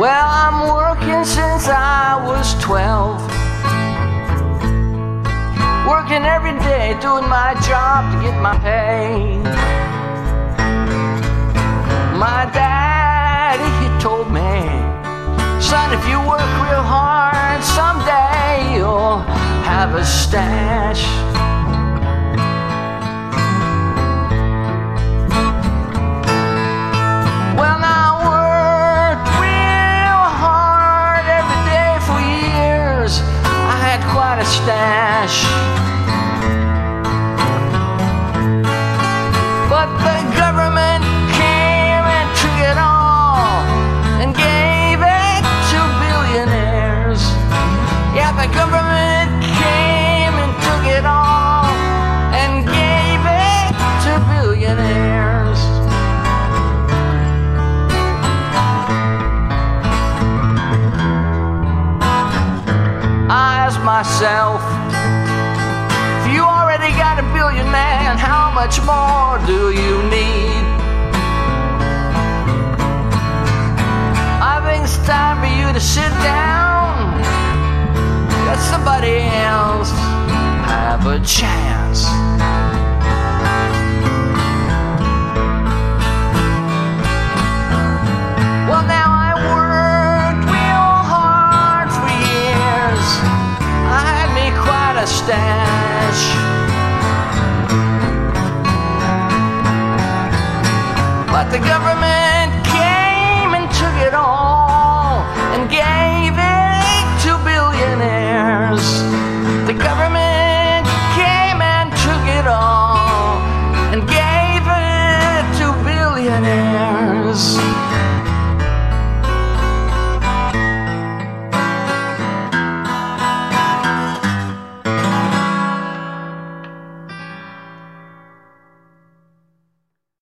Well, I'm working since I was 12. Working every day, doing my job to get my pay. My daddy, he told me, son, if you work real hard, someday you'll have a stash. mustache myself, if you already got a billion, man, how much more do you need? I think it's time for you to sit down. Let somebody else have a chance. A. But the government